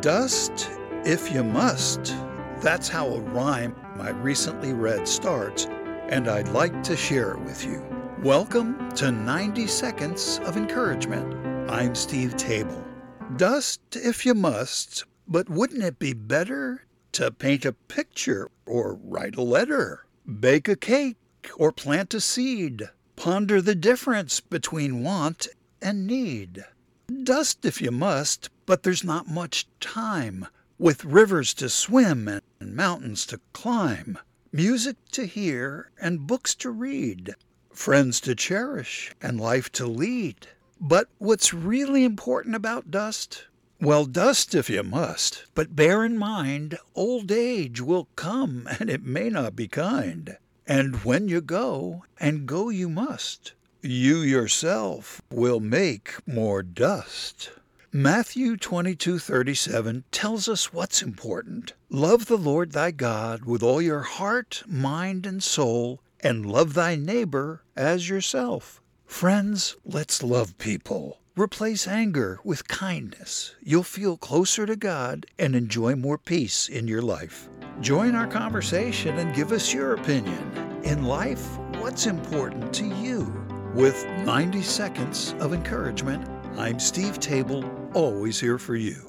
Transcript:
Dust if you must. That's how a rhyme I recently read starts, and I'd like to share it with you. Welcome to 90 Seconds of Encouragement. I'm Steve Table. Dust if you must, but wouldn't it be better to paint a picture or write a letter, bake a cake or plant a seed? Ponder the difference between want and need. Dust if you must, but there's not much time. With rivers to swim and mountains to climb, music to hear and books to read, friends to cherish and life to lead. But what's really important about dust? Well, dust if you must, but bear in mind old age will come and it may not be kind. And when you go, and go you must, you yourself will make more dust. Matthew 22:37 tells us what's important. Love the Lord thy God with all your heart, mind, and soul, and love thy neighbor as yourself. Friends, let's love people. Replace anger with kindness. You'll feel closer to God and enjoy more peace in your life. Join our conversation and give us your opinion. In life, what's important to you? With 90 seconds of encouragement, I'm Steve Table, always here for you.